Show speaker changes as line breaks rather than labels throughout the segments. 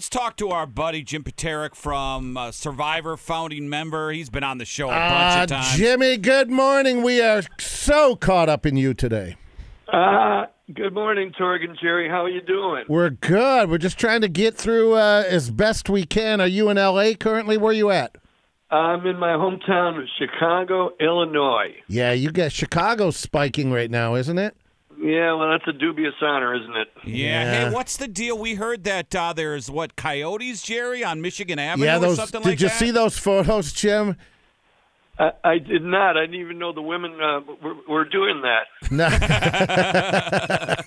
Let's talk to our buddy Jim Paterick from uh, Survivor, founding member. He's been on the show a bunch
Ah,
of times.
Jimmy, good morning. We are so caught up in you today.
Uh, good morning, Torgan Jerry. How are you doing?
We're good. We're just trying to get through uh, as best we can. Are you in L.A. currently? Where are you at?
I'm in my hometown of Chicago, Illinois.
Yeah, you got Chicago spiking right now, isn't it?
Yeah, well, that's a dubious honor, isn't it?
Yeah.
Yeah.
Hey, what's the deal? We heard that uh, there's what coyotes, Jerry, on Michigan Avenue
yeah,
or
like
that.
Did you see those photos, Jim?
I, I did not. I didn't even know the women uh, were, were doing that.
No.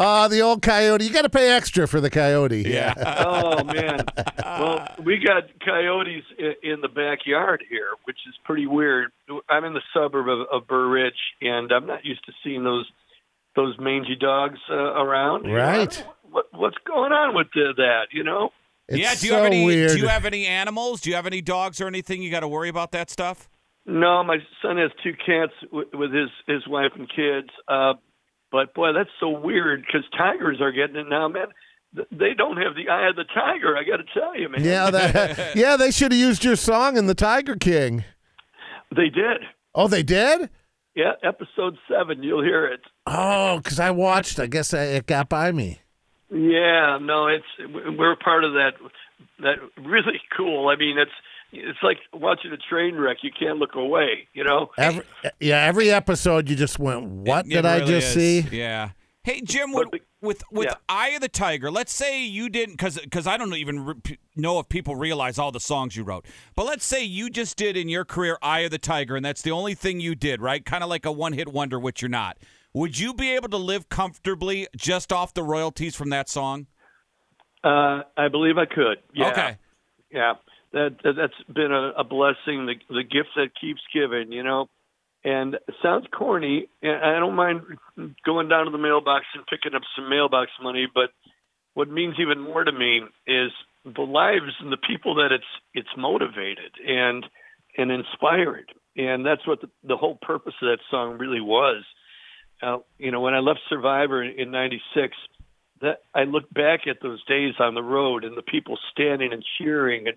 Ah, the old coyote. You got to pay extra for the coyote.
Yeah.
Oh man. Well, we got coyotes in, in the backyard here, which is pretty weird. I'm in the suburb of, of Burr Ridge, and I'm not used to seeing those those mangy dogs uh, around. You know, I
Right.
What, what's going on with the, that? You know.
It's
yeah. Do you
so
have any?
weird.
Do you have any animals? Do you have any dogs or anything? You got to worry about that stuff.
No, my son has two cats w- with his his wife and kids. Uh, but boy, that's so weird because tigers are getting it now, man. They don't have the eye of the tiger. I got to tell you, man.
yeah, that, yeah, they should have used your song in the Tiger King.
they did.
Oh, they did?
Yeah, episode seven, you'll hear it.
Oh, because I watched. I guess I, it got by me.
Yeah, no, it's we're part of that. That really cool. I mean, it's it's like watching a train wreck. You can't look away. You know.
Every, yeah, every episode you just went, "What
It-
did
it
I just
is.
see?"
Yeah. Hey Jim,
But
with
the-
with, with
yeah.
Eye of the Tiger, let's say you didn't, because because I don't even re- know if people realize all the songs you wrote. But let's say you just did in your career Eye of the Tiger, and that's the only thing you did, right? Kind of like a one hit wonder, which you're not. Would you be able to live comfortably just off the royalties from that song?
Uh, I believe I could. Yeah.
Okay.
Yeah. That, that that's been a, a blessing. The the gift that keeps giving. You know. And it sounds corny. and I don't mind going down to the mailbox and picking up some mailbox money, but what means even more to me is the lives and the people that it's it's motivated and and inspired. And that's what the, the whole purpose of that song really was. Uh, you know, when I left Survivor in, in '96, that I look back at those days on the road and the people standing and cheering. And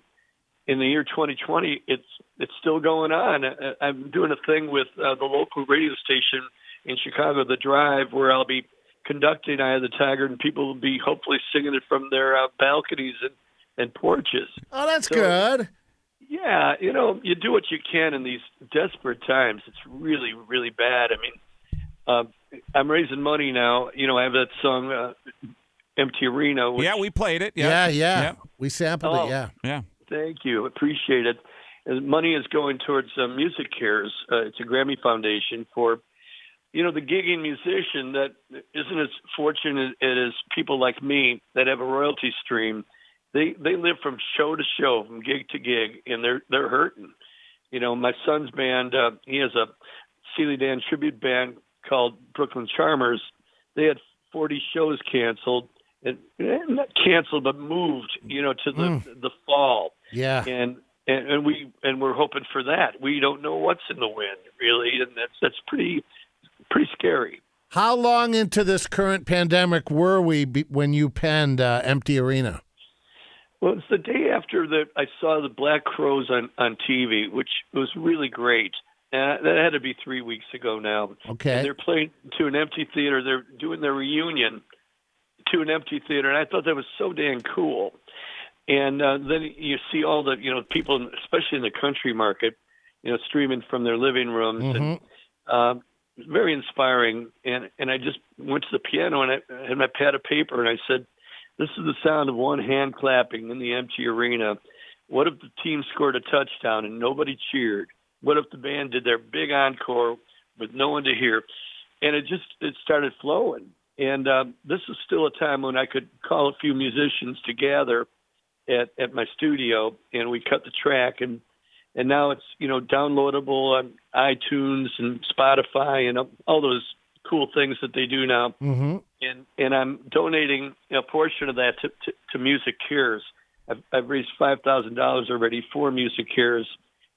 in the year 2020, it's it's still going on. I, I'm doing a thing with uh, the local radio station in Chicago, The Drive, where I'll be conducting Eye of the Tiger, and people will be hopefully singing it from their uh, balconies and and porches.
Oh, that's
So-
good.
Yeah, you know, you do what you can in these desperate times. It's really, really bad. I mean, uh, I'm raising money now. You know, I have that song, uh, Empty Arena. Which,
yeah, we played it.
Yeah,
Yeah,
yeah.
Yeah.
We sampled
Oh.
it. Yeah.
yeah.
Thank you. Appreciate it. And money is going towards uh, Music Cares. Uh, it's a Grammy Foundation for, you know, the gigging musician that isn't as fortunate as people like me that have a royalty stream. They they live from show to show, from gig to gig, and they're they're hurting. You know, my son's band. Uh, he has a Steely Dan tribute band called Brooklyn Charmers. They had 40 shows canceled, and eh, not canceled, but moved. You know, to the the fall
Yeah.
and and, and we and we're hoping for that. We don't know what's in the wind really, and that's that's pretty pretty scary.
How long into this current pandemic were we be, when you penned uh, "Empty Arena"?
Well, it's the day after that I saw the Black Crowes on on TV, which was really great. Uh, that had to be three weeks ago now.
Okay.
And they're playing to an empty theater. They're doing their reunion to an empty theater, and I thought that was so damn cool. And uh, then you see all the you know people, especially in the country market, you know, streaming from their living rooms, and um, very inspiring. And and I just went to the piano and I had my pad of paper and I said, "This is the sound of one hand clapping in the empty arena. What if the team scored a touchdown and nobody cheered? What if the band did their big encore with no one to hear?" And it just it started flowing. And um, this is still a time when I could call a few musicians to gather at at my studio, and we cut the track and and now it's you know downloadable on iTunes and Spotify and all those cool things that they do now.
Mm-hmm.
And and I'm donating a portion of that to to, to Music Cures. I've, I've raised five thousand dollars already for MusiCares,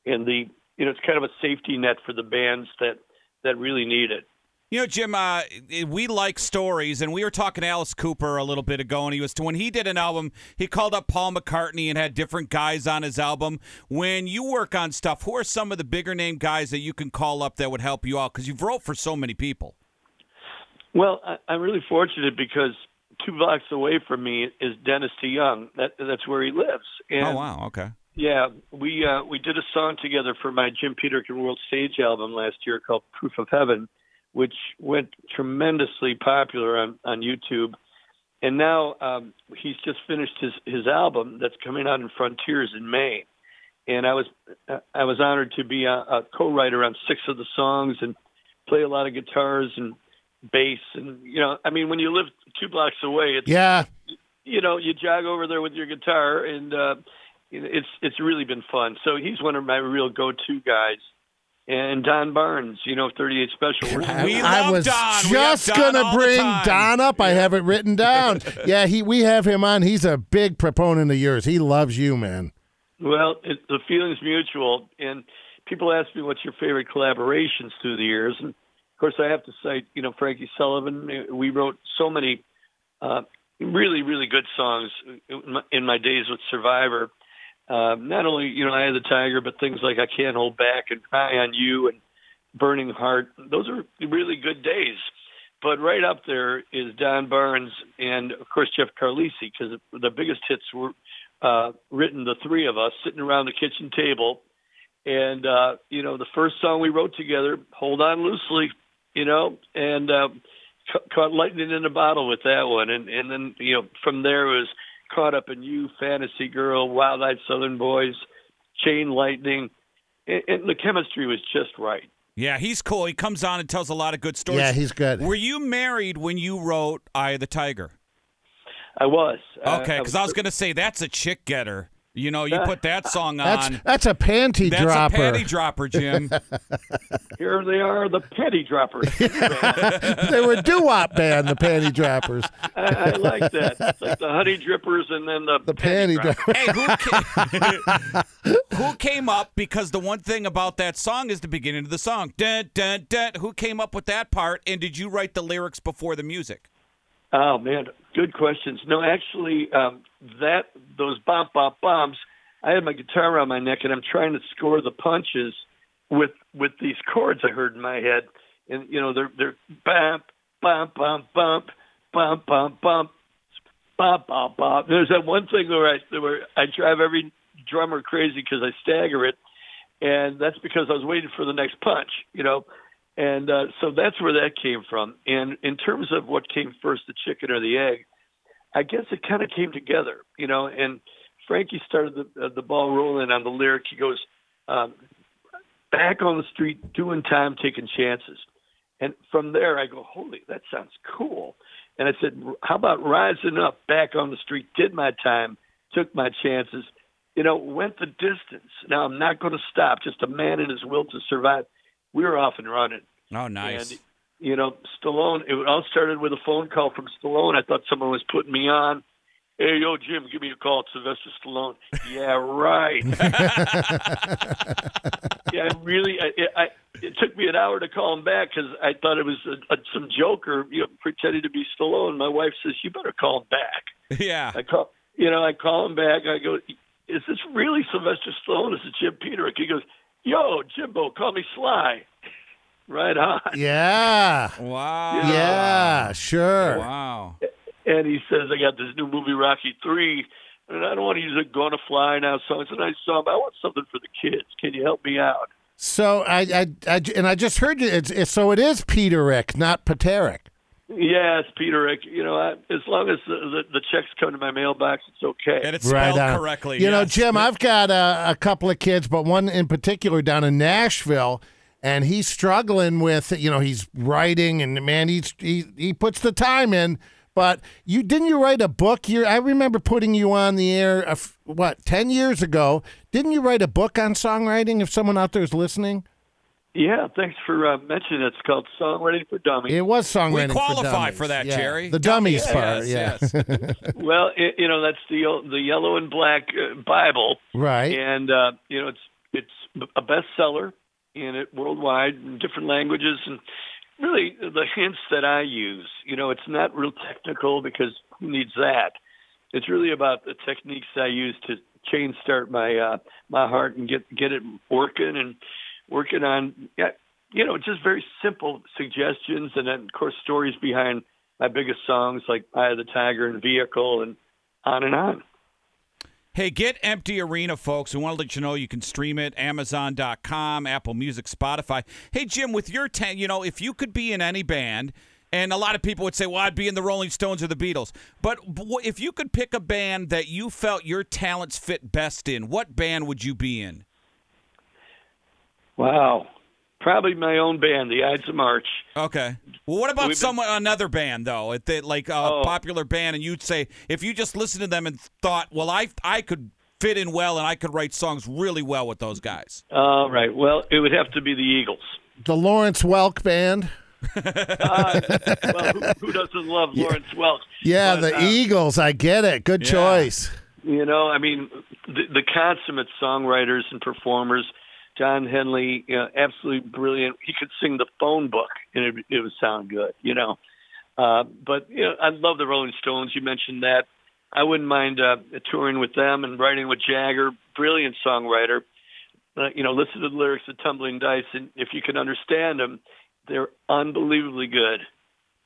and the you know it's kind of a safety net for the bands that that really need it.
You know, Jim, uh, we like stories, and we were talking to Alice Cooper a little bit ago, and he was to when he did an album, he called up Paul McCartney and had different guys on his album. When you work on stuff, who are some of the bigger name guys that you can call up that would help you out? Because you've wrote for so many people.
Well, I, I'm really fortunate because two blocks away from me is Dennis DeYoung. That that's where he lives. And
oh wow, okay.
Yeah, we uh, we did a song together for my Jim Peterik World Stage album last year called Proof of Heaven, which went tremendously popular on on YouTube. And now um, he's just finished his his album that's coming out in Frontiers in May. And I was I was honored to be a, a co-writer on six of the songs and play a lot of guitars and bass and you know I mean when you live two blocks away it's
Yeah.
you know you jog over there with your guitar and uh it's it's really been fun. So he's one of my real go-to guys. And Don Barnes, you know, 38 Special. We're-
We
I was
Don. We have
just
Don
gonna
all
bring. Don up. I have it written down. yeah, he we have him on. He's a big proponent of yours. He loves you, man.
Well, it, the feeling's mutual, and people ask me what's your favorite collaborations through the years, and of course I have to cite, you know, Frankie Sullivan. We wrote so many uh, really, really good songs in my, in my days with Survivor. Uh, not only, you know, Eye of the Tiger, but things like I Can't Hold Back and High on You and Burning Heart. Those are really good days. But right up there is Don Barnes and, of course, Jeff Carlisi, because the biggest hits were uh, written, the three of us sitting around the kitchen table. And, uh, you know, the first song we wrote together, Hold On Loosely, you know, and uh, ca- caught lightning in a bottle with that one. And, and then, you know, from there was Caught Up in You, Fantasy Girl, Wild Eyed Southern Boys, Chain Lightning. And, and the chemistry was just right.
Yeah, he's cool. He comes on and tells a lot of good stories.
Yeah, he's good.
Were you married when you wrote "Eye of the Tiger"?
I was. Uh,
Okay, because I was going to say that's a chick getter. You know, you put that song on.
that's a panty
That's
dropper.
That's a panty dropper, Jim.
Here they are, the panty Droppers.
they were doo wop band, the panty droppers.
I, I like that. It's like the Honey Drippers and then the,
The panty
Droppers.
droppers.
hey, who came, who came up? Because the one thing about that song is the beginning of the song. Dun, dun, dun. Who came up with that part? And did you write the lyrics before the music?
Oh man, good questions. No, actually, um, that those bop bop bombs. I had my guitar around my neck, and I'm trying to score the punches with with these chords I heard in my head, and you know they're they're bump bump bump bump bump bump bump bop bop bop. There's that one thing where I where I drive every drummer crazy because I stagger it, and that's because I was waiting for the next punch, you know. And uh, so that's where that came from. And in terms of what came first, the chicken or the egg, I guess it kind of came together, you know. And Frankie started the uh, the ball rolling on the lyric. He goes, um, "Back on the street, doing time, taking chances." And from there, I go, "Holy, that sounds cool." And I said, "How about rising up, back on the street, did my time, took my chances." You know, went the distance. Now I'm not going to stop. Just a man and his will to survive. We were off and running.
Oh, nice.
And you know, Stallone. It all started with a phone call from Stallone. I thought someone was putting me on. Hey, yo, Jim, give me a call. It's Sylvester Stallone. yeah, right. yeah, I really. I, I, it took me an hour to call him back because I thought it was a, a, some joker, you know, pretending to be Stallone. My wife says, "You better call him back."
yeah.
I call, you know, I call him back. I go, "Is this really Sylvester Stallone? Is it Jim Peterik?" He goes, "Yo, Jimbo, call me Sly." Right on.
Yeah.
Wow.
Yeah, sure.
Wow.
And he says, I got this new movie, Rocky 3, and I don't want to use a Gonna Fly Now song. It's a nice song, but I want something for the kids. Can you help me out?
So I, I, I and I just heard you. It's, it's so it is Peterik, not Paterick.
Yes, Peter Rick. You know, I, as long as the, the, the checks come to my mailbox, it's okay.
And it's spelled
on.
correctly.
You know. Jim, I've got a, a couple of kids, but one in particular down in Nashville, and he's struggling with. You know, he's writing, and man, he's he he puts the time in. But you didn't you write a book? You I remember putting you on the air. A f- what ten years ago? Didn't you write a book on songwriting? If someone out there is listening,
yeah, thanks for uh, mentioning it. It's called Songwriting for Dummies.
it was songwriting.
We qualify
for, dummies.
You qualify for that,
Yeah.
Jerry.
The dummies
Yes,
part, yeah.
yes.
Well, it, you know, that's the the yellow and black uh, Bible.
right.
and uh, you know it's it's a bestseller in it worldwide in different languages and really the hints that I use. You know, it's not real technical because who needs that? It's really about the techniques I use to chain start my uh, my heart and get get it working and working on you know just very simple suggestions and then of course stories behind my biggest songs like Eye of the Tiger and Vehicle and on and on.
Hey, get Empty Arena, folks. We want to let you know you can stream it Amazon.com, Apple Music, Spotify. Hey, Jim, with your ten, you know, if you could be in any band, and a lot of people would say, well, I'd be in the Rolling Stones or the Beatles. But if you could pick a band that you felt your talents fit best in, what band would you be in?
Wow. Probably my own band, the Ides of March.
Okay. Well, what about some another band though? like a oh. popular band, and you'd say if you just listened to them and thought, well, I I could fit in well and I could write songs really well with those guys.
All right. Well, it would have to be the Eagles.
The Lawrence Welk band.
uh, well, who, who, doesn't love Lawrence Welk?
Yeah, but, the uh, Eagles. I get it. Good yeah. choice.
You know, I mean, the, the consummate songwriters and performers Don Henley, you know, absolutely brilliant. He could sing the phone book and it, it would sound good, you know. Uh, but you know, I love the Rolling Stones. You mentioned that. I wouldn't mind uh, touring with them and writing with Jagger, brilliant songwriter. Uh, you know, listen to the lyrics of Tumbling Dice, and if you can understand them, they're unbelievably good.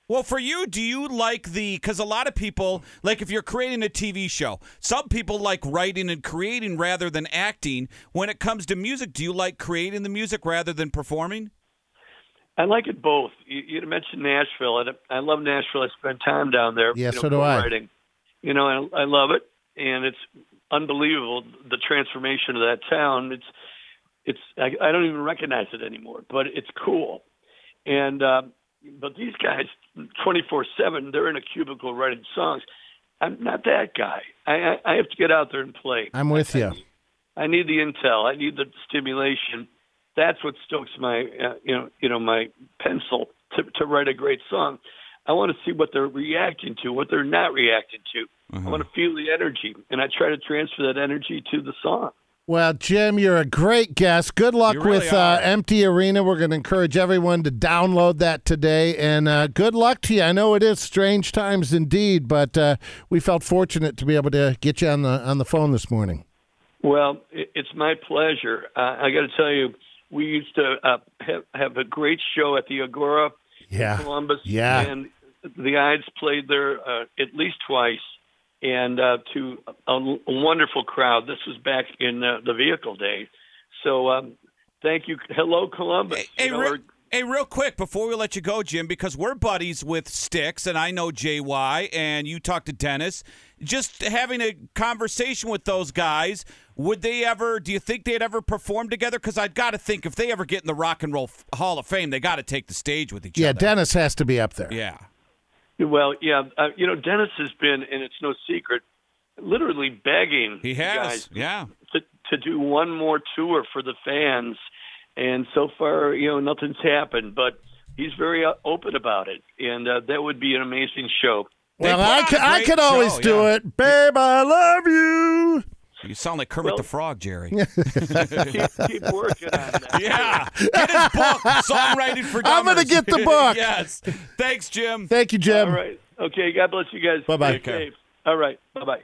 Well, for you, do you like the? Because a lot of people, like if you're creating a TV show, some people like writing and creating rather than acting. When it comes to music, do you like creating the music rather than performing?
I like it both. You, you mentioned Nashville, and I love Nashville. I spent time down there.
Yeah,
you know,
so do I.
Writing. You know, I, I love it, and it's unbelievable the transformation of that town. It's, it's. I, I don't even recognize it anymore, but it's cool. And uh, but these guys, 24 7, they're in a cubicle writing songs. I'm not that guy. I, I, I have to get out there and play.
I'm with
I,
you.
I need the intel. I need the stimulation. That's what stokes my, uh, you know, you know, my pencil to, to write a great song. I want to see what they're reacting to, what they're not reacting to. Uh-huh. I want to feel the energy, and I try to transfer that energy to the song.
Well, Jim, you're a great guest. Good luck really with uh, Empty Arena. We're going to encourage everyone to download that today. And uh, good luck to you. I know it is strange times indeed, but uh, we felt fortunate to be able to get you on the on the phone this morning.
Well, it's my pleasure. Uh, I got to tell you, we used to uh, have, have a great show at the Agora
yeah.
in Columbus.
Yeah.
And the Ides played there uh, at least twice and uh, to a, a, wonderful crowd. This was back in uh, the vehicle days. So um, thank you. Hello, Columbus.
Hey, hey, real, hey, real quick before we let you go, Jim, because we're buddies with Styx, and I know JY, and you talked to Dennis. Just having a conversation with those guys. Would they ever? Do you think they'd ever perform together? Because I've got to think if they ever get in the Rock and Roll Hall of Fame, they got to take the stage with each
yeah,
other.
Yeah, Dennis has to be up there.
Yeah.
Well, yeah, uh, you know, Dennis has been, and it's no secret, literally begging.
He has, yeah,
to to do one more tour for the fans, and so far, you know, nothing's happened. But he's very uh, open about it, and uh, that would be an amazing show.
Well, I I could always show, do yeah. it, babe. I love you.
You sound like Kermit well, the Frog, Jerry.
keep, keep, working on that.
Yeah. Get his book, Songwriting for Dumbers.
I'm going to get the book.
yes. Thanks, Jim.
Thank you, Jim.
All right. Okay. God bless you guys.
Bye bye.
Okay. All right. Bye bye.